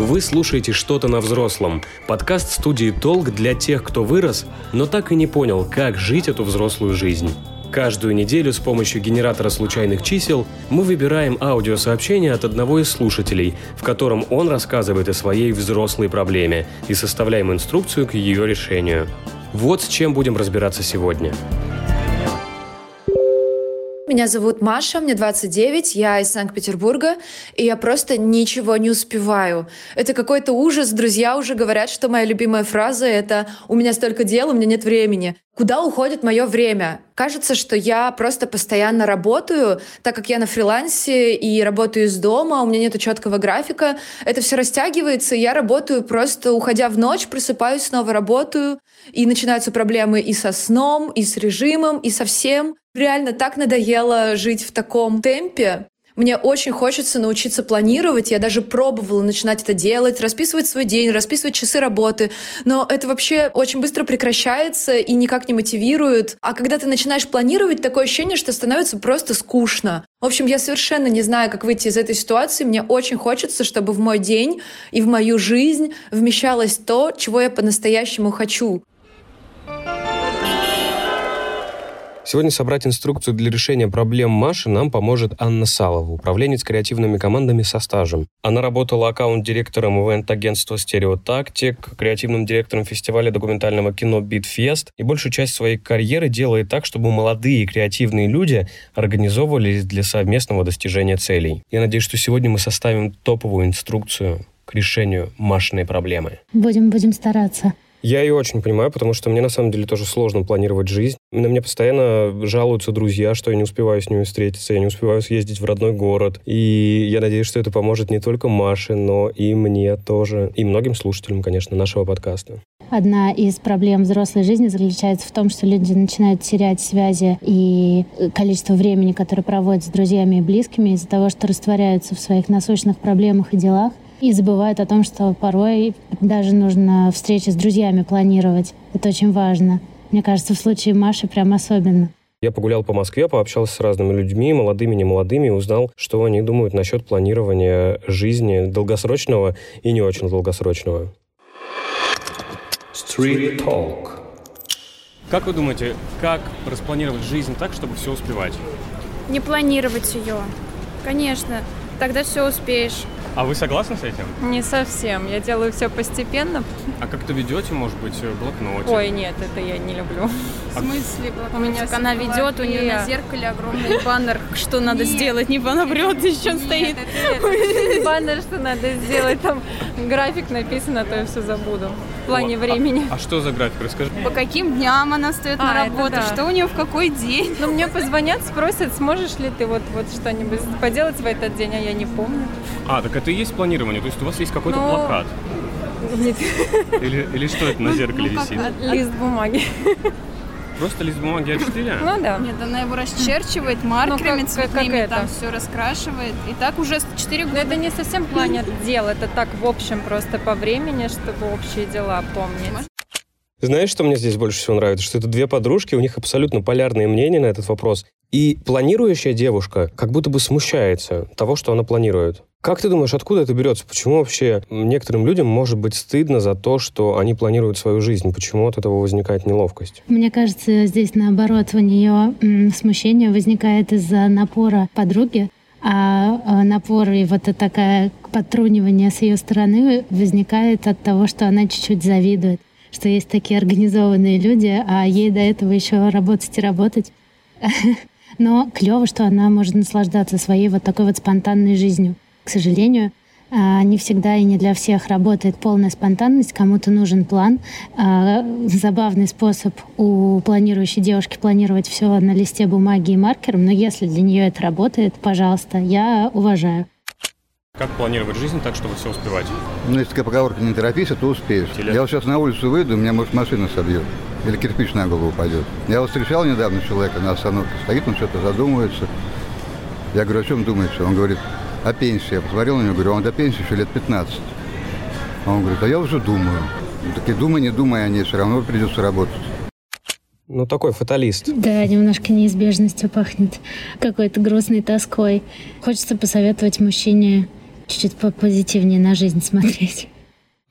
Вы слушаете «Что-то на взрослом» – подкаст студии «Толк» для тех, кто вырос, но так и не понял, как жить эту взрослую жизнь. Каждую неделю с помощью генератора случайных чисел мы выбираем аудиосообщение от одного из слушателей, в котором он рассказывает о своей взрослой проблеме и составляем инструкцию к ее решению. Вот с чем будем разбираться сегодня. Меня зовут Маша, мне 29, я из Санкт-Петербурга, и я просто ничего не успеваю. Это какой-то ужас. Друзья уже говорят, что моя любимая фраза — это «у меня столько дел, у меня нет времени». Куда уходит мое время? Кажется, что я просто постоянно работаю, так как я на фрилансе и работаю из дома, у меня нет четкого графика. Это все растягивается, я работаю просто уходя в ночь, просыпаюсь, снова работаю, и начинаются проблемы и со сном, и с режимом, и со всем. Реально так надоело жить в таком темпе. Мне очень хочется научиться планировать. Я даже пробовала начинать это делать, расписывать свой день, расписывать часы работы. Но это вообще очень быстро прекращается и никак не мотивирует. А когда ты начинаешь планировать, такое ощущение, что становится просто скучно. В общем, я совершенно не знаю, как выйти из этой ситуации. Мне очень хочется, чтобы в мой день и в мою жизнь вмещалось то, чего я по-настоящему хочу. Сегодня собрать инструкцию для решения проблем Маши нам поможет Анна Салова, управленец креативными командами со стажем. Она работала аккаунт-директором ивент-агентства «Stereotactic», креативным директором фестиваля документального кино «Битфест» и большую часть своей карьеры делает так, чтобы молодые креативные люди организовывались для совместного достижения целей. Я надеюсь, что сегодня мы составим топовую инструкцию к решению Машиной проблемы. Будем, будем стараться. Я ее очень понимаю, потому что мне на самом деле тоже сложно планировать жизнь. На меня постоянно жалуются друзья, что я не успеваю с ними встретиться, я не успеваю съездить в родной город. И я надеюсь, что это поможет не только Маше, но и мне тоже, и многим слушателям, конечно, нашего подкаста. Одна из проблем взрослой жизни заключается в том, что люди начинают терять связи и количество времени, которое проводят с друзьями и близкими из-за того, что растворяются в своих насущных проблемах и делах и забывают о том, что порой даже нужно встречи с друзьями планировать. Это очень важно. Мне кажется, в случае Маши прям особенно. Я погулял по Москве, пообщался с разными людьми, молодыми, не молодыми, и узнал, что они думают насчет планирования жизни долгосрочного и не очень долгосрочного. Street Talk. Как вы думаете, как распланировать жизнь так, чтобы все успевать? Не планировать ее. Конечно, тогда все успеешь. А вы согласны с этим? Не совсем. Я делаю все постепенно. А как-то ведете, может быть, в блокноте? Ой, нет, это я не люблю. В смысле? У меня она ведет, у нее на зеркале огромный баннер, что надо сделать. Не она врет, еще стоит. Баннер, что надо сделать, там график написан, а то я все забуду. В плане времени. А что за график? Расскажи. По каким дням она встает на А, это работу, да. что у нее в какой день. Ну, мне позвонят, спросят, сможешь ли ты вот, вот что-нибудь поделать в этот день, а я не помню. А, так это и есть планирование, то есть у вас есть какой-то Ну, плакат? Нет, Или, или что это на зеркале висит? лист бумаги. Просто лист бумаги А4? Ну да. Нет, она его расчерчивает маркерами Ну, как- как цветными, это? там все раскрашивает. И так уже 4 Но года. это не совсем в плане дел, это так в общем просто по времени, чтобы общие дела помнить. Знаешь, что мне здесь больше всего нравится? Что это две подружки, у них абсолютно полярные мнения на этот вопрос. И планирующая девушка как будто бы смущается того, что она планирует. Как ты думаешь, откуда это берется? Почему вообще некоторым людям может быть стыдно за то, что они планируют свою жизнь? Почему от этого возникает неловкость? Мне кажется, здесь наоборот, у нее смущение возникает из-за напора подруги, а, а напор и вот это такое подтрунивание с ее стороны возникает от того, что она чуть-чуть завидует, что есть такие организованные люди, а ей до этого еще работать и работать. Но клево, что она может наслаждаться своей вот такой вот спонтанной жизнью. К сожалению, а, не всегда и не для всех работает полная спонтанность, кому-то нужен план. А, забавный способ у планирующей девушки планировать все на листе бумаги и маркером, но если для нее это работает, пожалуйста, я уважаю. Как планировать жизнь так, чтобы все успевать? Ну, если такая поговорка «не торопись, а то успеешь». Теле. Я вот сейчас на улицу выйду, меня, может, машина собьет. Или кирпич на голову упадет. Я вот встречал недавно человека на остановке. Стоит, он что-то задумывается. Я говорю, о чем думаете? Он говорит, о пенсии. Я посмотрел на него, говорю, он до пенсии еще лет 15. А он говорит, а я уже думаю. Так и думай, не думай о ней, все равно придется работать. Ну, такой фаталист. Да, немножко неизбежностью пахнет. Какой-то грустной тоской. Хочется посоветовать мужчине чуть-чуть попозитивнее на жизнь смотреть.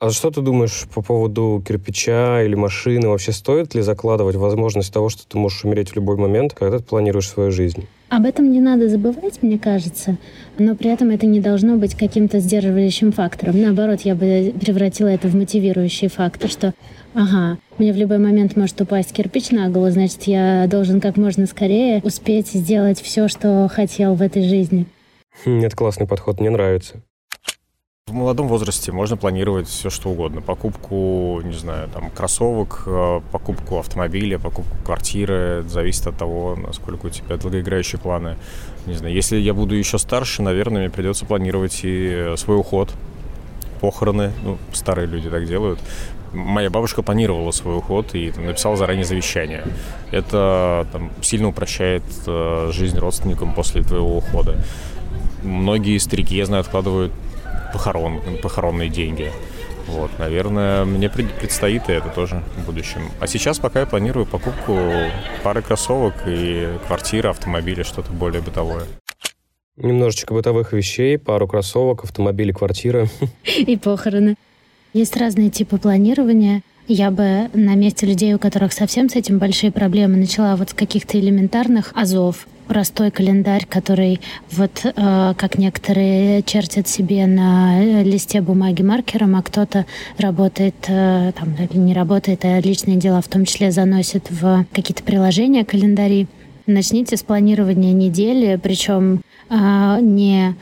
А что ты думаешь по поводу кирпича или машины? Вообще стоит ли закладывать возможность того, что ты можешь умереть в любой момент, когда ты планируешь свою жизнь? Об этом не надо забывать, мне кажется, но при этом это не должно быть каким-то сдерживающим фактором. Наоборот, я бы превратила это в мотивирующий фактор, что ага, мне в любой момент может упасть кирпич на голову, значит, я должен как можно скорее успеть сделать все, что хотел в этой жизни. Хм, это классный подход, мне нравится. В молодом возрасте можно планировать все, что угодно. Покупку, не знаю, там, кроссовок, э, покупку автомобиля, покупку квартиры. Это зависит от того, насколько у тебя долгоиграющие планы. Не знаю, если я буду еще старше, наверное, мне придется планировать и свой уход, похороны. Ну, старые люди так делают. Моя бабушка планировала свой уход и там, написала заранее завещание. Это там, сильно упрощает э, жизнь родственникам после твоего ухода. Многие старики, я знаю, откладывают похорон, похоронные деньги. Вот, наверное, мне предстоит и это тоже в будущем. А сейчас пока я планирую покупку пары кроссовок и квартиры, автомобиля, что-то более бытовое. Немножечко бытовых вещей, пару кроссовок, автомобили, квартира. И похороны. Есть разные типы планирования. Я бы на месте людей, у которых совсем с этим большие проблемы, начала вот с каких-то элементарных азов, простой календарь, который вот э, как некоторые чертят себе на э, листе бумаги маркером, а кто-то работает, э, там, не работает, а личные дела в том числе заносит в какие-то приложения календари. Начните с планирования недели, причем э, не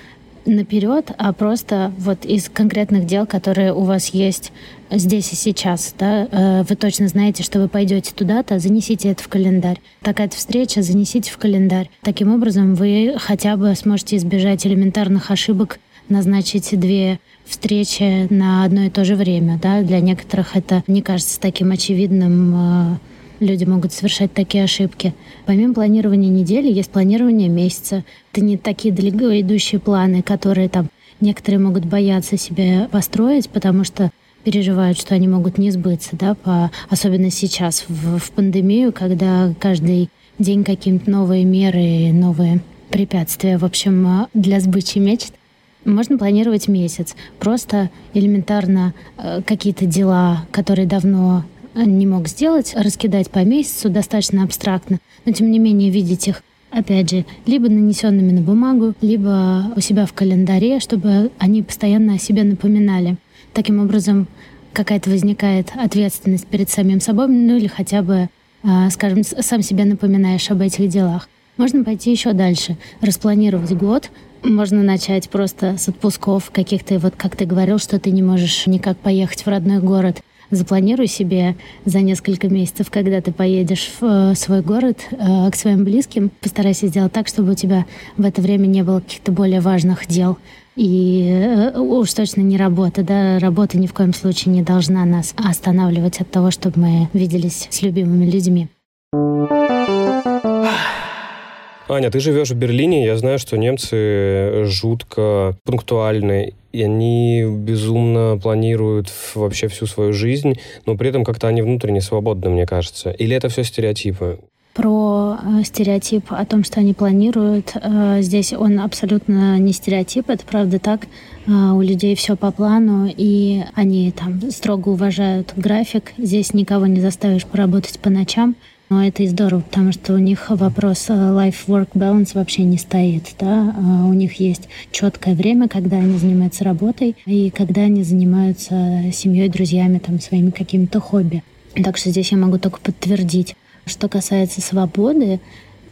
наперед, а просто вот из конкретных дел, которые у вас есть здесь и сейчас, да, э, вы точно знаете, что вы пойдете туда-то, занесите это в календарь. Такая-то встреча, занесите в календарь. Таким образом, вы хотя бы сможете избежать элементарных ошибок, назначить две встречи на одно и то же время, да. Для некоторых это не кажется таким очевидным, э, люди могут совершать такие ошибки. Помимо планирования недели, есть планирование месяца. Это не такие далеко идущие планы, которые там некоторые могут бояться себе построить, потому что переживают, что они могут не сбыться, да, по, особенно сейчас, в, в пандемию, когда каждый день какие-то новые меры, новые препятствия, в общем, для сбычи мечт. Можно планировать месяц. Просто элементарно э, какие-то дела, которые давно не мог сделать, раскидать по месяцу достаточно абстрактно, но тем не менее видеть их опять же, либо нанесенными на бумагу, либо у себя в календаре, чтобы они постоянно о себе напоминали. Таким образом, какая-то возникает ответственность перед самим собой, ну или хотя бы, а, скажем, сам себе напоминаешь об этих делах. Можно пойти еще дальше, распланировать год, можно начать просто с отпусков каких-то, вот как ты говорил, что ты не можешь никак поехать в родной город. Запланируй себе за несколько месяцев, когда ты поедешь в э, свой город э, к своим близким. Постарайся сделать так, чтобы у тебя в это время не было каких-то более важных дел. И э, уж точно не работа, да, работа ни в коем случае не должна нас останавливать от того, чтобы мы виделись с любимыми людьми. Аня, ты живешь в Берлине, я знаю, что немцы жутко пунктуальны, и они безумно планируют вообще всю свою жизнь, но при этом как-то они внутренне свободны, мне кажется. Или это все стереотипы? Про э, стереотип о том, что они планируют. Э, здесь он абсолютно не стереотип, это правда так. Э, у людей все по плану, и они там строго уважают график. Здесь никого не заставишь поработать по ночам. Но это и здорово, потому что у них вопрос life-work balance вообще не стоит. Да? У них есть четкое время, когда они занимаются работой и когда они занимаются семьей, друзьями, там, своими какими-то хобби. Так что здесь я могу только подтвердить. Что касается свободы,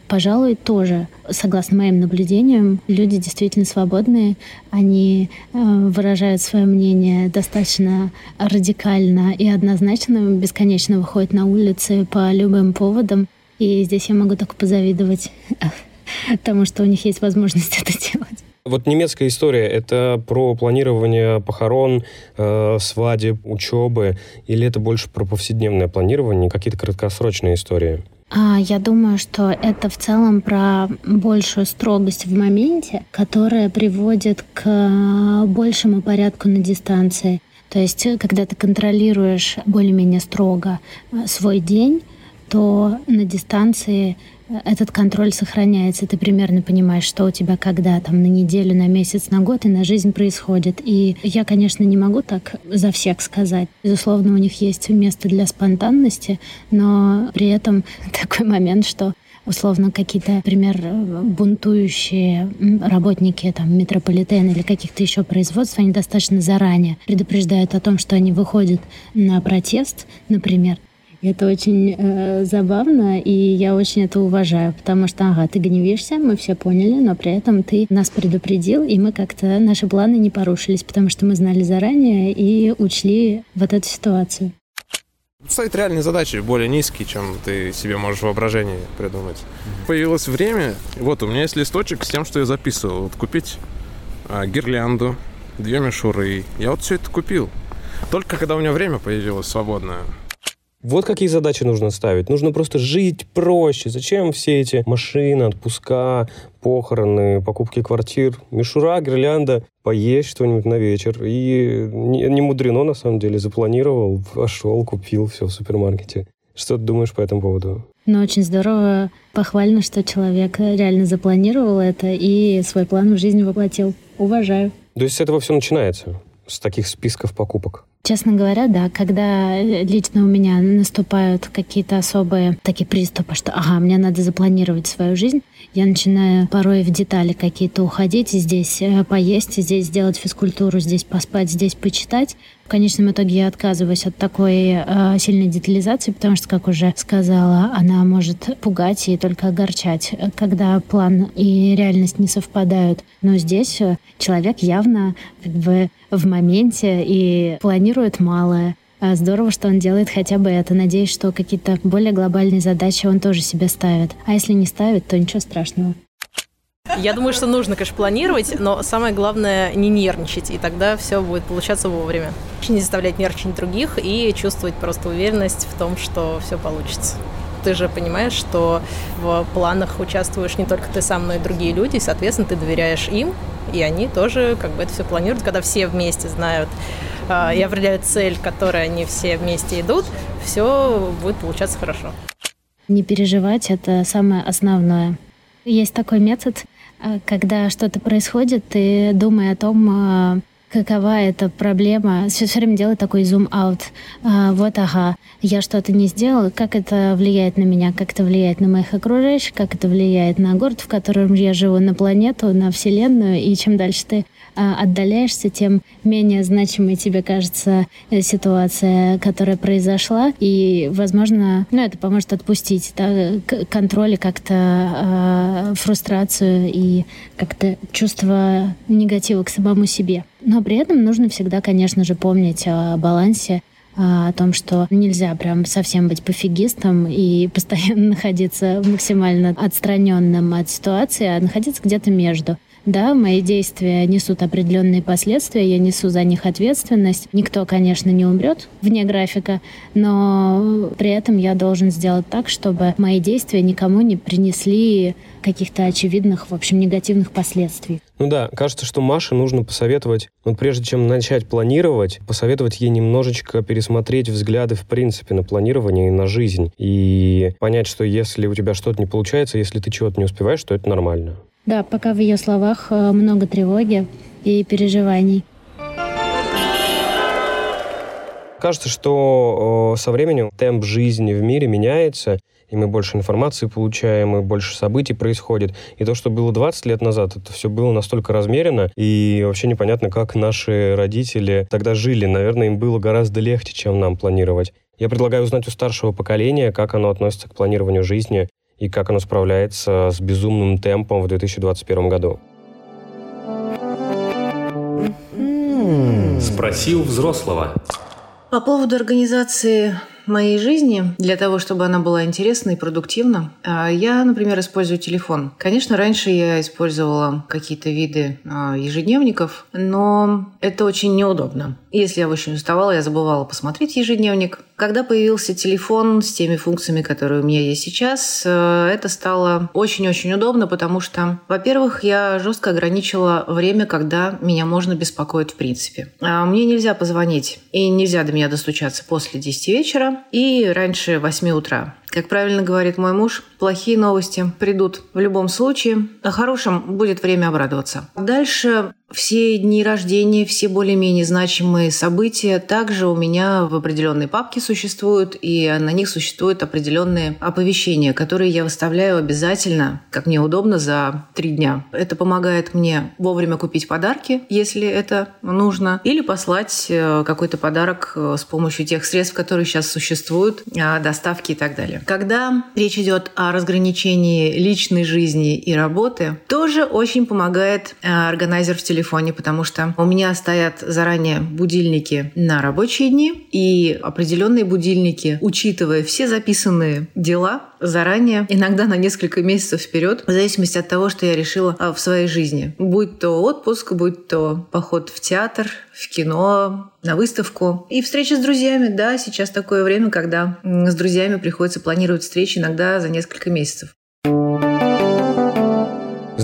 пожалуй, тоже, согласно моим наблюдениям, люди действительно свободные, они э, выражают свое мнение достаточно радикально и однозначно, бесконечно выходят на улицы по любым поводам. И здесь я могу только позавидовать тому, что у них есть возможность это делать. Вот немецкая история – это про планирование похорон, э, свадеб, учебы, или это больше про повседневное планирование, какие-то краткосрочные истории? А, я думаю, что это в целом про большую строгость в моменте, которая приводит к большему порядку на дистанции. То есть, когда ты контролируешь более-менее строго э, свой день, то на дистанции этот контроль сохраняется, ты примерно понимаешь, что у тебя когда там на неделю, на месяц, на год и на жизнь происходит. И я, конечно, не могу так за всех сказать. Безусловно, у них есть место для спонтанности, но при этом такой момент, что условно какие-то, например, бунтующие работники там метрополитена или каких-то еще производств, они достаточно заранее предупреждают о том, что они выходят на протест, например, это очень э, забавно, и я очень это уважаю, потому что, ага, ты гневишься, мы все поняли, но при этом ты нас предупредил, и мы как-то, наши планы не порушились, потому что мы знали заранее и учли вот эту ситуацию. Стоит реальные задачи более низкие, чем ты себе можешь воображение придумать. Появилось время, вот у меня есть листочек с тем, что я записывал. Вот купить а, гирлянду, две мишуры. Я вот все это купил. Только когда у меня время появилось свободное. Вот какие задачи нужно ставить. Нужно просто жить проще. Зачем все эти машины, отпуска, похороны, покупки квартир? Мишура, гирлянда, поесть что-нибудь на вечер. И не, не мудрено, на самом деле. Запланировал, пошел, купил все в супермаркете. Что ты думаешь по этому поводу? Ну, очень здорово, похвально, что человек реально запланировал это и свой план в жизни воплотил. Уважаю. То есть с этого все начинается? С таких списков покупок? Честно говоря, да, когда лично у меня наступают какие-то особые такие приступы, что ага, мне надо запланировать свою жизнь, я начинаю порой в детали какие-то уходить, здесь э, поесть, здесь сделать физкультуру, здесь поспать, здесь почитать. В конечном итоге я отказываюсь от такой э, сильной детализации, потому что, как уже сказала, она может пугать и только огорчать, когда план и реальность не совпадают. Но здесь э, человек явно как бы в моменте и планирует малое. А здорово, что он делает хотя бы это. Надеюсь, что какие-то более глобальные задачи он тоже себе ставит. А если не ставит, то ничего страшного. Я думаю, что нужно, конечно, планировать, но самое главное не нервничать, и тогда все будет получаться вовремя. Не заставлять нервничать других и чувствовать просто уверенность в том, что все получится. Ты же понимаешь, что в планах участвуешь не только ты сам, но и другие люди, и, соответственно, ты доверяешь им, и они тоже как бы это все планируют, когда все вместе знают и определяют цель, которой они все вместе идут, все будет получаться хорошо. Не переживать – это самое основное. Есть такой метод, а, когда что-то происходит, ты думай о том, а, какова эта проблема. Все, все время делай такой зум-аут. А, вот, ага, я что-то не сделал, как это влияет на меня, как это влияет на моих окружающих, как это влияет на город, в котором я живу, на планету, на Вселенную. И чем дальше ты а, отдаляешься, тем менее значимой тебе кажется э, ситуация, которая произошла. И, возможно, ну, это поможет отпустить да, контроль как-то э, фрустрацию и как-то чувство негатива к самому себе. Но при этом нужно всегда, конечно же, помнить о балансе, о том, что нельзя прям совсем быть пофигистом и постоянно находиться максимально отстраненным от ситуации, а находиться где-то между. Да, мои действия несут определенные последствия, я несу за них ответственность. Никто, конечно, не умрет вне графика, но при этом я должен сделать так, чтобы мои действия никому не принесли каких-то очевидных, в общем, негативных последствий. Ну да, кажется, что Маше нужно посоветовать, вот прежде чем начать планировать, посоветовать ей немножечко пересмотреть взгляды в принципе на планирование и на жизнь. И понять, что если у тебя что-то не получается, если ты чего-то не успеваешь, то это нормально. Да, пока в ее словах э, много тревоги и переживаний. Кажется, что со временем темп жизни в мире меняется, и мы больше информации получаем, и больше событий происходит. И то, что было 20 лет назад, это все было настолько размеренно, и вообще непонятно, как наши родители тогда жили. Наверное, им было гораздо легче, чем нам планировать. Я предлагаю узнать у старшего поколения, как оно относится к планированию жизни и как оно справляется с безумным темпом в 2021 году. Спросил взрослого. По поводу организации моей жизни, для того, чтобы она была интересна и продуктивна, а, я, например, использую телефон. Конечно, раньше я использовала какие-то виды а, ежедневников, но это очень неудобно. Если я очень уставала, я забывала посмотреть ежедневник. Когда появился телефон с теми функциями, которые у меня есть сейчас, э, это стало очень-очень удобно, потому что, во-первых, я жестко ограничила время, когда меня можно беспокоить в принципе. А, мне нельзя позвонить и нельзя до меня достучаться после 10 вечера и раньше 8 утра. Как правильно говорит мой муж, плохие новости придут в любом случае, а хорошим будет время обрадоваться. Дальше все дни рождения, все более-менее значимые события также у меня в определенной папке существуют, и на них существуют определенные оповещения, которые я выставляю обязательно, как мне удобно, за три дня. Это помогает мне вовремя купить подарки, если это нужно, или послать э, какой-то подарок э, с помощью тех средств, которые сейчас существуют, э, доставки и так далее. Когда речь идет о разграничении личной жизни и работы, тоже очень помогает органайзер в телефоне телефоне, потому что у меня стоят заранее будильники на рабочие дни и определенные будильники, учитывая все записанные дела заранее, иногда на несколько месяцев вперед, в зависимости от того, что я решила а, в своей жизни. Будь то отпуск, будь то поход в театр, в кино, на выставку. И встречи с друзьями. Да, сейчас такое время, когда с друзьями приходится планировать встречи иногда за несколько месяцев.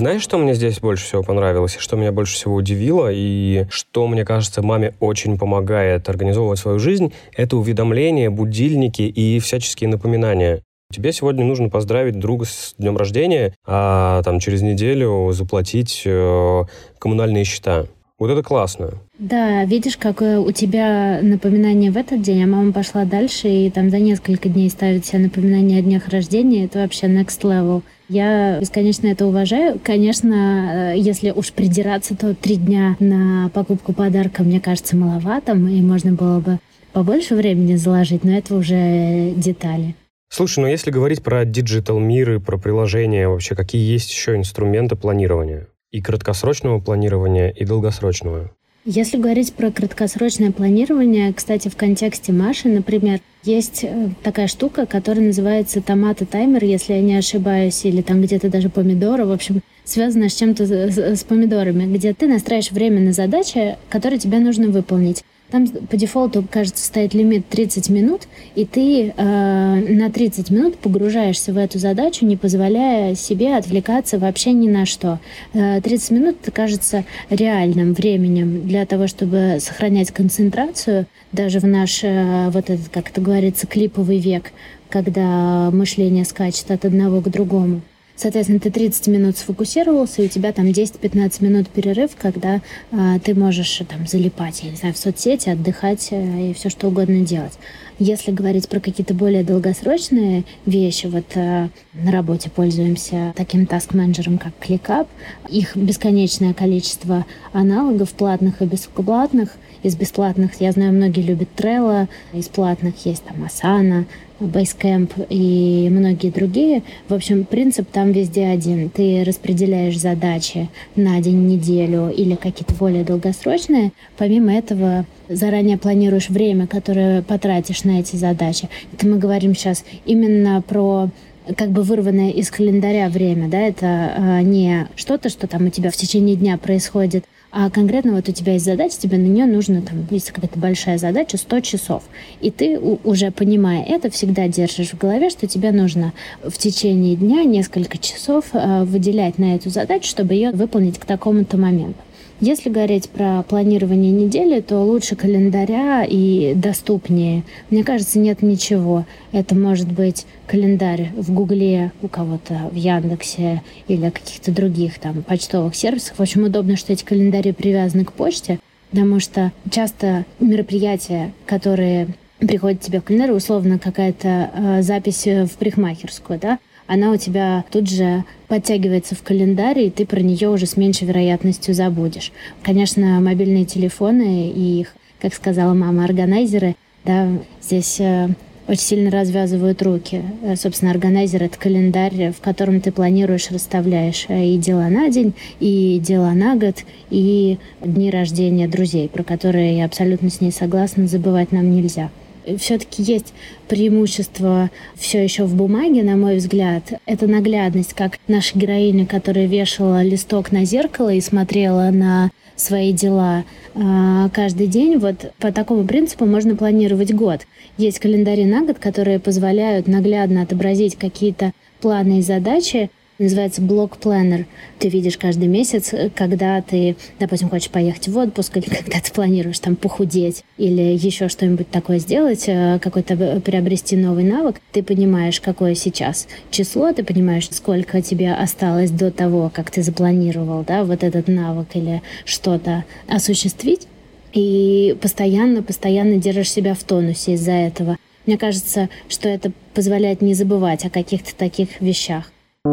Знаешь, что мне здесь больше всего понравилось, и что меня больше всего удивило, и что, мне кажется, маме очень помогает организовывать свою жизнь, это уведомления, будильники и всяческие напоминания. Тебе сегодня нужно поздравить друга с днем рождения, а там через неделю заплатить э, коммунальные счета. Вот это классно. Да, видишь, какое у тебя напоминание в этот день, а мама пошла дальше и там за несколько дней ставит себе напоминание о днях рождения. Это вообще next level. Я бесконечно это уважаю. Конечно, э, если уж придираться, то три дня на покупку подарка, мне кажется, маловато, и можно было бы побольше времени заложить, но это уже детали. Слушай, ну если говорить про digital мир и про приложения, вообще какие есть еще инструменты планирования? И краткосрочного планирования, и долгосрочного? Если говорить про краткосрочное планирование, кстати, в контексте Маши, например, есть э, такая штука, которая называется Tomato Timer, если я не ошибаюсь, или там где-то даже помидоры, в общем, связано с чем-то с, с помидорами, где ты настраиваешь время на задачи, которые тебе нужно выполнить. Там по дефолту, кажется, стоит лимит 30 минут, и ты э, на 30 минут погружаешься в эту задачу, не позволяя себе отвлекаться вообще ни на что. Э, 30 минут это кажется реальным временем для того, чтобы сохранять концентрацию даже в наш, э, вот этот, как это говорится, клиповый век, когда мышление скачет от одного к другому. Соответственно, ты 30 минут сфокусировался, и у тебя там 10-15 минут перерыв, когда э, ты можешь там залипать, я не знаю, в соцсети, отдыхать э, и все что угодно делать. Если говорить про какие-то более долгосрочные вещи, вот э, на работе пользуемся таким таск-менеджером, как ClickUp. Их бесконечное количество аналогов, платных и бесплатных. Из бесплатных, я знаю, многие любят Trello, из платных есть там Asana, Basecamp и многие другие. В общем, принцип там везде один. Ты распределяешь задачи на день, неделю или какие-то более долгосрочные. Помимо этого, заранее планируешь время, которое потратишь на эти задачи. Это мы говорим сейчас именно про как бы вырванное из календаря время, да, это э, не что-то, что там у тебя в течение дня происходит, А конкретно вот у тебя есть задача, тебе на нее нужно, там, если какая-то большая задача, 100 часов. И ты, уже понимая это, всегда держишь в голове, что тебе нужно в течение дня несколько часов э, выделять на эту задачу, чтобы ее выполнить к такому-то моменту. Если говорить про планирование недели, то лучше календаря и доступнее. Мне кажется, нет ничего. Это может быть календарь в Гугле, у кого-то в Яндексе или каких-то других там почтовых сервисах. Общем, удобно, что эти календари привязаны к почте, потому что часто мероприятия, которые приходят тебе в календарь, условно какая-то э, запись в парикмахерскую, да, она у тебя тут же подтягивается в календарь, и ты про нее уже с меньшей вероятностью забудешь. Конечно, мобильные телефоны и их, как сказала мама, органайзеры, да, здесь э, очень сильно развязывают руки. Э, собственно, органайзер — это календарь, в котором ты планируешь, расставляешь э, и дела на день, и дела на год, и дни рождения друзей, про которые я абсолютно с ней согласна, забывать нам нельзя все-таки есть преимущество все еще в бумаге, на мой взгляд. Это наглядность, как наша героиня, которая вешала листок на зеркало и смотрела на свои дела э, каждый день. Вот по такому принципу можно планировать год. Есть календари на год, которые позволяют наглядно отобразить какие-то планы и задачи, называется блок планер. Ты видишь каждый месяц, э, когда ты, допустим, хочешь поехать в отпуск, или когда ты планируешь там похудеть, или еще что-нибудь такое сделать, э, какой-то э, приобрести новый навык, ты понимаешь, какое сейчас число, ты понимаешь, сколько тебе осталось до того, как ты запланировал, да, вот этот навык или что-то осуществить, и постоянно, постоянно держишь себя в тонусе из-за этого. Мне кажется, что это позволяет не забывать о каких-то таких вещах. У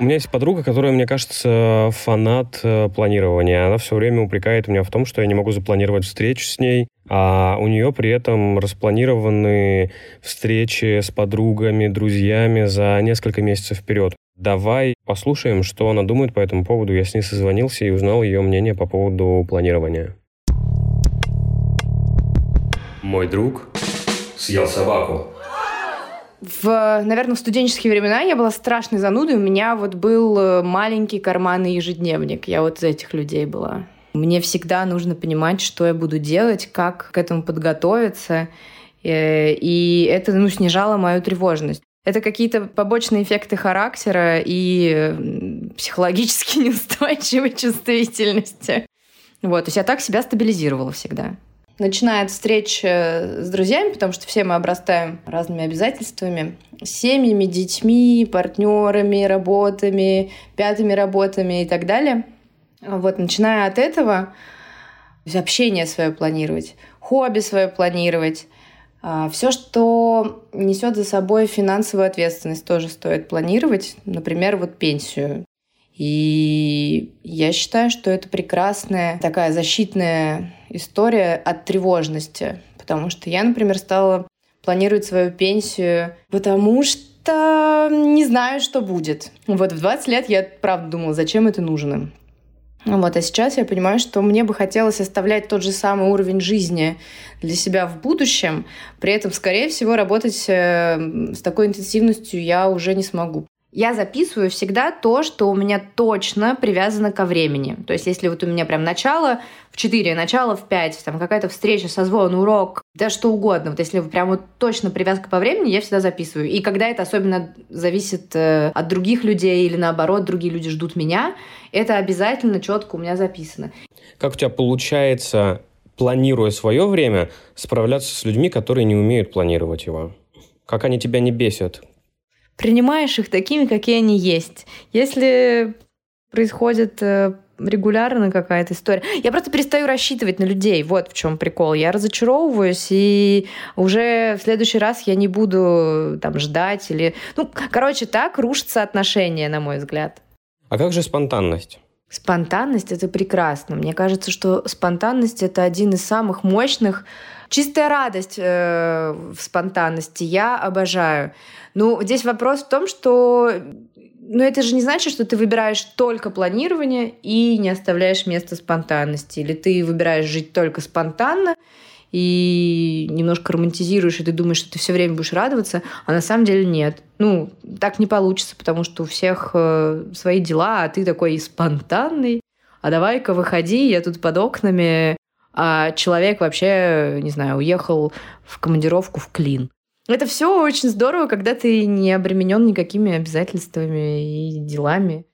меня есть подруга, которая, мне кажется, фанат э, планирования. Она все время упрекает меня в том, что я не могу запланировать встречу с ней, а у нее при этом распланированы встречи с подругами, друзьями за несколько месяцев вперед. Давай послушаем, что она думает по этому поводу. Я с ней созвонился и узнал ее мнение по поводу планирования. Мой друг съел собаку в, наверное, в студенческие времена я была страшной занудой. У меня вот был э, маленький карманный ежедневник. Я вот из этих людей была. Мне всегда нужно понимать, что я буду делать, как к этому подготовиться. Э, и это ну, снижало мою тревожность. Это какие-то побочные эффекты характера и психологически неустойчивой чувствительности. Вот, то есть я так себя стабилизировала всегда начиная от встреч э, с друзьями, потому что все мы обрастаем разными обязательствами, семьями, детьми, партнерами, работами, пятыми работами и так далее. Вот, начиная от этого, общение свое планировать, хобби свое планировать, а, все, что несет за собой финансовую ответственность, тоже стоит планировать. Например, вот пенсию. И я считаю, что это прекрасная такая защитная история от тревожности. Потому что я, например, стала планировать свою пенсию, потому что не знаю, что будет. Вот в 20 лет я правда думала, зачем это нужно. Вот, а сейчас я понимаю, что мне бы хотелось оставлять тот же самый уровень жизни для себя в будущем, при этом, скорее всего, работать э, с такой интенсивностью я уже не смогу я записываю всегда то, что у меня точно привязано ко времени. То есть, если вот у меня прям начало в 4, начало в 5, там какая-то встреча, созвон, урок, да что угодно. Вот если прям вот точно привязка по времени, я всегда записываю. И когда это особенно зависит э, от других людей или наоборот, другие люди ждут меня, это обязательно четко у меня записано. Как у тебя получается, планируя свое время, справляться с людьми, которые не умеют планировать его? Как они тебя не бесят? Принимаешь их такими, какие они есть. Если происходит э, регулярно какая-то история. Я просто перестаю рассчитывать на людей. Вот в чем прикол. Я разочаровываюсь, и уже в следующий раз я не буду там ждать или... Ну, короче, так рушатся отношения, на мой взгляд. А как же спонтанность? Спонтанность — это прекрасно. Мне кажется, что спонтанность — это один из самых мощных Чистая радость э, в спонтанности я обожаю. Ну, здесь вопрос в том, что но это же не значит, что ты выбираешь только планирование и не оставляешь места спонтанности. Или ты выбираешь жить только спонтанно, и немножко романтизируешь, и ты думаешь, что ты все время будешь радоваться, а на самом деле нет. Ну, так не получится, потому что у всех э, свои дела, а ты такой спонтанный. А давай-ка выходи, я тут под окнами, а человек вообще, не знаю, уехал в командировку в Клин. Это все очень здорово, когда ты не обременен никакими обязательствами и делами.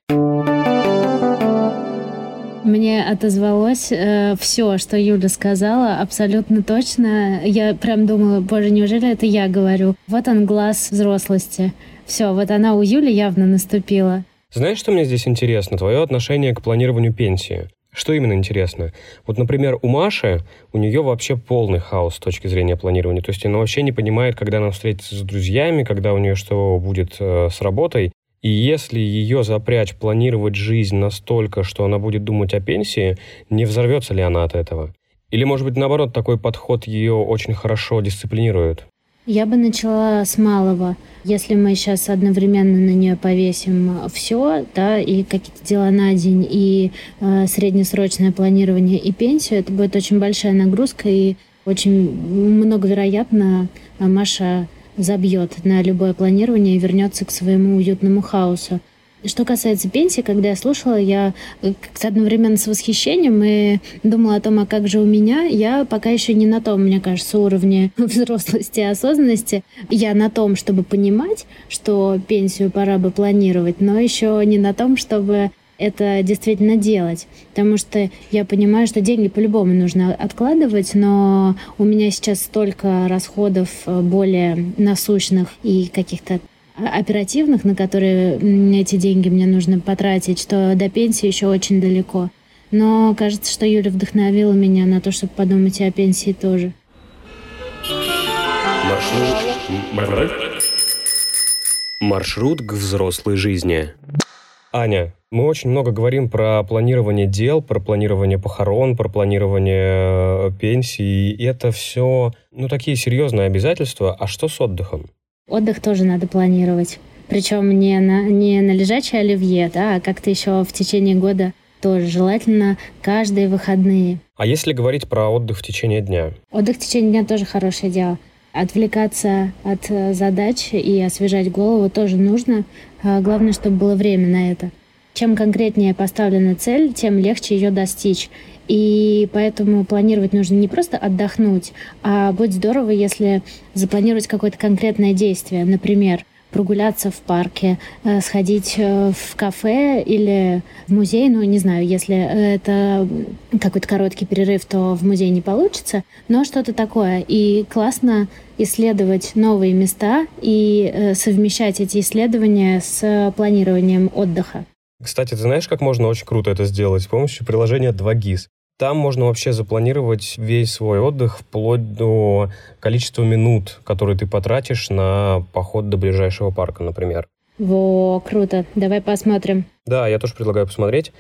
Мне отозвалось э, все, что Юля сказала, абсолютно точно. Я прям думала, боже, неужели это я говорю? Вот он глаз взрослости. Все, вот она у Юли явно наступила. Знаешь, что мне здесь интересно? Твое отношение к планированию пенсии. Что именно интересно? Вот, например, у Маши, у нее вообще полный хаос с точки зрения планирования. То есть она вообще не понимает, когда она встретится с друзьями, когда у нее что будет э, с работой. И если ее запрячь планировать жизнь настолько, что она будет думать о пенсии, не взорвется ли она от этого? Или, может быть, наоборот, такой подход ее очень хорошо дисциплинирует? Я бы начала с малого. Если мы сейчас одновременно на нее повесим все, да, и какие-то дела на день, и э, среднесрочное планирование, и пенсию, это будет очень большая нагрузка, и очень много вероятно Маша забьет на любое планирование и вернется к своему уютному хаосу. Что касается пенсии, когда я слушала, я э, как-то одновременно с восхищением и думала о том, а как же у меня. Я пока еще не на том, мне кажется, уровне взрослости и осознанности. Я на том, чтобы понимать, что пенсию пора бы планировать, но еще не на том, чтобы это действительно делать. Потому что я понимаю, что деньги по-любому нужно откладывать, но у меня сейчас столько расходов э, более насущных и каких-то оперативных, на которые эти деньги мне нужно потратить, что до пенсии еще очень далеко. Но кажется, что Юля вдохновила меня на то, чтобы подумать и о пенсии тоже. Маршрут... Маршрут к взрослой жизни. Аня, мы очень много говорим про планирование дел, про планирование похорон, про планирование э, пенсии. И это все, ну, такие серьезные обязательства. А что с отдыхом? Отдых тоже надо планировать. Причем не на, не на лежачее оливье, да, а как-то еще в течение года тоже желательно каждые выходные. А если говорить про отдых в течение дня? Отдых в течение дня тоже хорошее дело. Отвлекаться от э, задач и освежать голову тоже нужно. А главное, чтобы было время на это. Чем конкретнее поставлена цель, тем легче ее достичь. И поэтому планировать нужно не просто отдохнуть, а будет здорово, если запланировать какое-то конкретное действие. Например, прогуляться в парке, э, сходить э, в кафе или в музей. Ну, не знаю, если это какой-то короткий перерыв, то в музей не получится, но что-то такое. И классно исследовать новые места и э, совмещать эти исследования с планированием отдыха. Кстати, ты знаешь, как можно очень круто это сделать? С помощью приложения 2GIS. Там можно вообще запланировать весь свой отдых вплоть до количества минут, которые ты потратишь на поход до ближайшего парка, например. Во, круто. Давай посмотрим. Да, я тоже предлагаю посмотреть.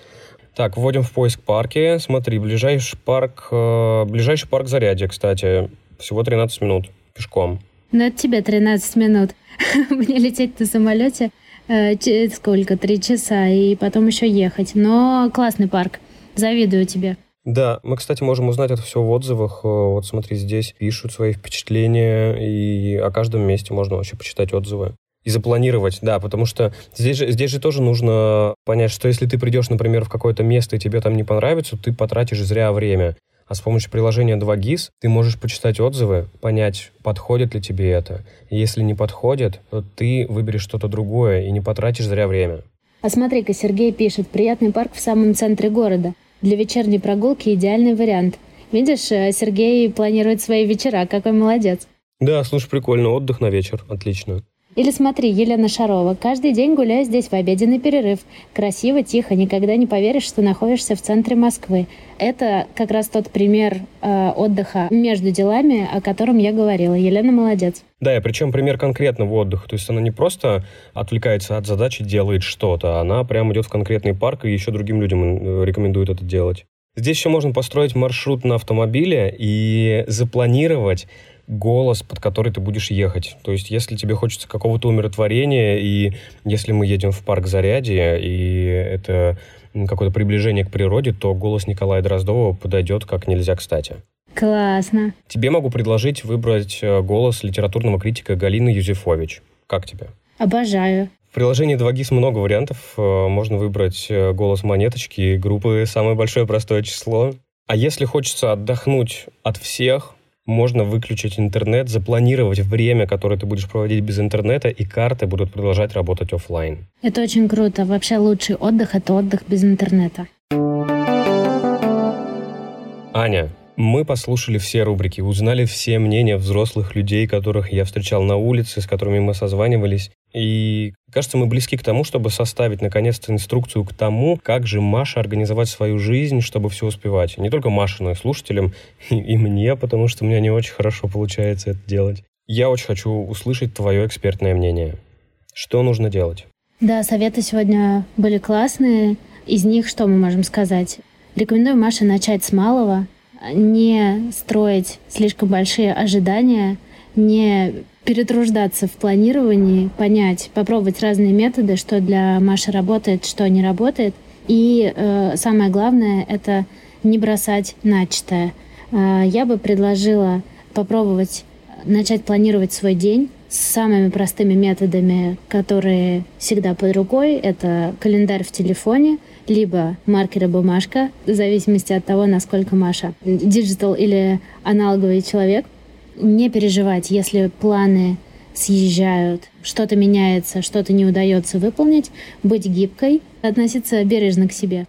Так, вводим в поиск парки. Смотри, ближайший парк, э, ближайший парк Зарядье, кстати, всего 13 минут пешком. Ну, это тебе 13 минут. Мне лететь на самолете э, сколько? Три часа, и потом еще ехать. Но классный парк. Завидую тебе. Да, мы, кстати, можем узнать это все в отзывах. Э, вот смотри, здесь пишут свои впечатления, и о каждом месте можно вообще почитать отзывы. И запланировать, да, потому что здесь же, здесь же тоже нужно понять, что если ты придешь, например, в какое-то место, и тебе там не понравится, ты потратишь зря время. А с помощью приложения 2GIS ты можешь почитать отзывы, понять, подходит ли тебе это. Если не подходит, то ты выберешь что-то другое и не потратишь зря время. А смотри-ка, Сергей пишет, приятный парк в самом центре города. Для вечерней прогулки идеальный вариант. Видишь, э, Сергей планирует свои вечера, какой молодец. Да, слушай, прикольно, отдых на вечер, отлично. Или смотри, Елена Шарова. Каждый день гуляю здесь в обеденный перерыв. Красиво, тихо, никогда не поверишь, что находишься в центре Москвы. Это как раз тот пример э, отдыха между делами, о котором я говорила. Елена молодец. Да, и причем пример конкретного отдыха. То есть она не просто отвлекается от задачи, делает что-то, она прямо идет в конкретный парк и еще другим людям э, рекомендует это делать. Здесь еще можно построить маршрут на автомобиле и запланировать голос, под который ты будешь ехать. То есть, если тебе хочется какого-то умиротворения, и если мы едем в парк Зарядье, и это какое-то приближение к природе, то голос Николая Дроздова подойдет как нельзя кстати. Классно. Тебе могу предложить выбрать э, голос литературного критика Галины Юзефович. Как тебе? Обожаю. В приложении 2GIS много вариантов. Э, Можно выбрать э, голос монеточки, группы «Самое большое простое число». А если хочется отдохнуть от всех, можно выключить интернет, запланировать время, которое ты будешь проводить без интернета, и карты будут продолжать работать офлайн. Это очень круто. Вообще лучший отдых – это отдых без интернета. Аня, мы послушали все рубрики, узнали все мнения взрослых людей, которых я встречал на улице, с которыми мы созванивались. И кажется, мы близки к тому, чтобы составить наконец-то инструкцию к тому, как же Маша организовать свою жизнь, чтобы все успевать. Не только Маше, но и слушателям, и, и мне, потому что у меня не очень хорошо получается это делать. Я очень хочу услышать твое экспертное мнение. Что нужно делать? Да, советы сегодня были классные. Из них что мы можем сказать? Рекомендую Маше начать с малого, не строить слишком большие ожидания, не перетруждаться в планировании, понять, попробовать разные методы, что для Маши работает, что не работает. И э, самое главное — это не бросать начатое. Э, я бы предложила попробовать начать планировать свой день с самыми простыми методами, которые всегда под рукой. Это календарь в телефоне, либо маркер и бумажка, в зависимости от того, насколько Маша digital или аналоговый человек. Не переживать, если планы съезжают, что-то меняется, что-то не удается выполнить, быть гибкой, относиться бережно к себе.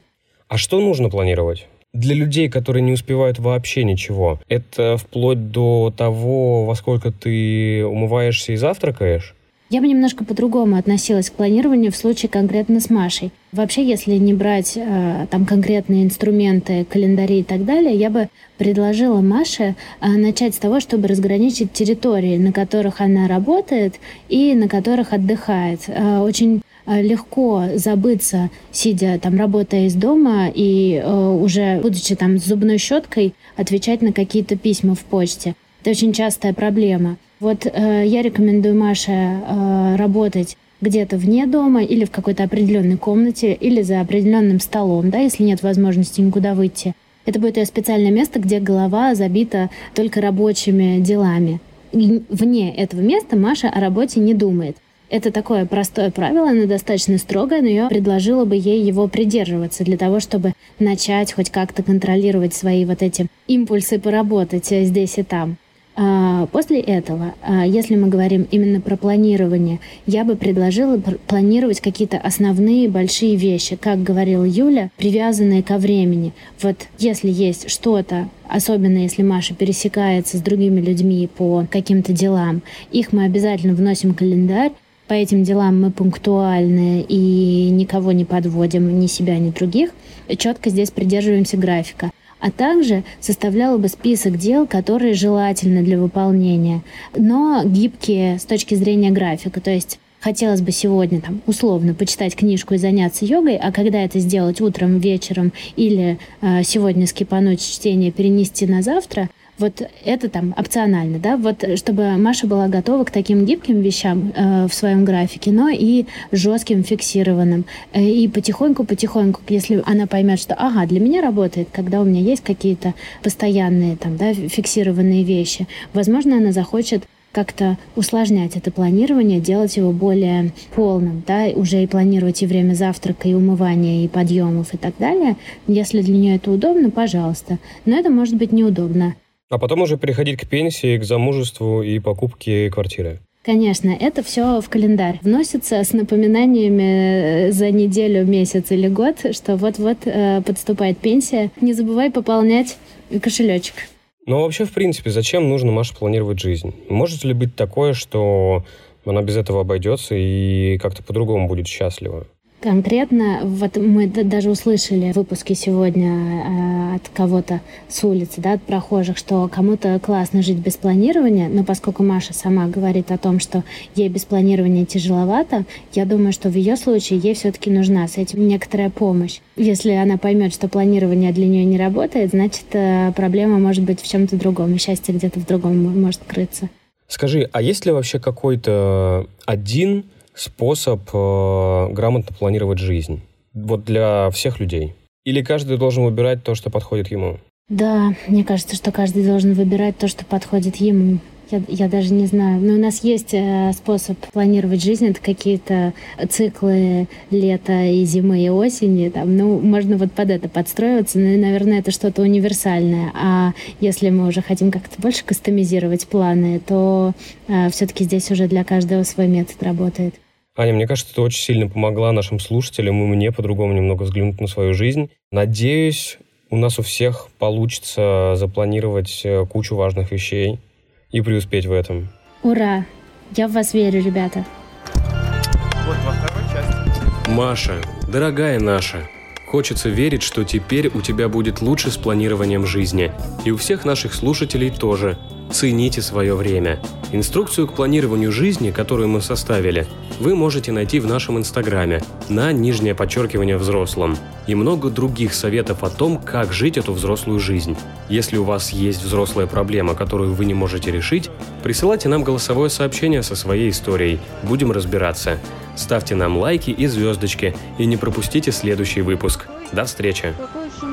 А что нужно планировать? Для людей, которые не успевают вообще ничего, это вплоть до того, во сколько ты умываешься и завтракаешь? Я бы немножко по-другому относилась к планированию в случае конкретно с Машей. Вообще, если не брать э, там конкретные инструменты, календари и так далее, я бы предложила Маше э, начать с того, чтобы разграничить территории, на которых она работает и на которых отдыхает. Э, очень э, легко забыться, сидя там, работая из дома и э, уже будучи там с зубной щеткой отвечать на какие-то письма в почте. Это очень частая проблема. Вот э, я рекомендую Маше э, работать где-то вне дома или в какой-то определенной комнате или за определенным столом, да, если нет возможности никуда выйти. Это будет ее специальное место, где голова забита только рабочими делами. И вне этого места Маша о работе не думает. Это такое простое правило, оно достаточно строгое, но я предложила бы ей его придерживаться для того, чтобы начать хоть как-то контролировать свои вот эти импульсы поработать э, здесь и там. А, После этого, а, если мы говорим именно про планирование, я бы предложила пр- планировать какие-то основные большие вещи, как говорила Юля, привязанные ко времени. Вот если есть что-то, особенно если Маша пересекается с другими людьми по каким-то делам, их мы обязательно вносим в календарь, по этим делам мы пунктуальны и никого не подводим, ни себя, ни других. Четко здесь придерживаемся графика а также составляла бы список дел, которые желательны для выполнения, но гибкие с точки зрения графика. То есть хотелось бы сегодня там условно почитать книжку и заняться йогой, а когда это сделать утром, вечером или э, сегодня скипануть чтение, перенести на завтра, вот это там опционально, да, вот чтобы Маша была готова к таким гибким вещам э, в своем графике, но и жестким, фиксированным. Э, и потихоньку-потихоньку, если она поймет, что, ага, для меня работает, когда у меня есть какие-то постоянные там, да, фиксированные вещи, возможно, она захочет как-то усложнять это планирование, делать его более полным, да, уже и планировать и время завтрака, и умывания, и подъемов и так далее. Если для нее это удобно, пожалуйста. Но это может быть неудобно. А потом уже переходить к пенсии, к замужеству и покупке квартиры. Конечно, это все в календарь вносится с напоминаниями за неделю, месяц или год, что вот-вот э, подступает пенсия. Не забывай пополнять кошелечек. Ну, вообще, в принципе, зачем нужно Маше планировать жизнь? Может ли быть такое, что она без этого обойдется и как-то по-другому будет счастлива? Конкретно, вот мы даже услышали в выпуске сегодня э, от кого-то с улицы, да, от прохожих, что кому-то классно жить без планирования, но поскольку Маша сама говорит о том, что ей без планирования тяжеловато, я думаю, что в ее случае ей все-таки нужна с этим некоторая помощь. Если она поймет, что планирование для нее не работает, значит, э, проблема может быть в чем-то другом, и счастье где-то в другом может крыться. Скажи, а есть ли вообще какой-то один способ э, грамотно планировать жизнь? Вот для всех людей? Или каждый должен выбирать то, что подходит ему? Да, мне кажется, что каждый должен выбирать то, что подходит ему. Я, я даже не знаю. Но у нас есть э, способ планировать жизнь. Это какие-то циклы лета и зимы и осени. Там, ну, можно вот под это подстроиваться. Ну, и, наверное, это что-то универсальное. А если мы уже хотим как-то больше кастомизировать планы, то э, все-таки здесь уже для каждого свой метод работает. Аня, мне кажется, ты очень сильно помогла нашим слушателям и мне по-другому немного взглянуть на свою жизнь. Надеюсь, у нас у всех получится запланировать э, кучу важных вещей и преуспеть в этом. Ура! Я в вас верю, ребята. Вот во второй части. Маша, дорогая наша, хочется верить, что теперь у тебя будет лучше с планированием жизни. И у всех наших слушателей тоже. Цените свое время. Инструкцию к планированию жизни, которую мы составили, вы можете найти в нашем инстаграме на нижнее подчеркивание взрослым и много других советов о том, как жить эту взрослую жизнь. Если у вас есть взрослая проблема, которую вы не можете решить, присылайте нам голосовое сообщение со своей историей. Будем разбираться. Ставьте нам лайки и звездочки и не пропустите следующий выпуск. До встречи! Какой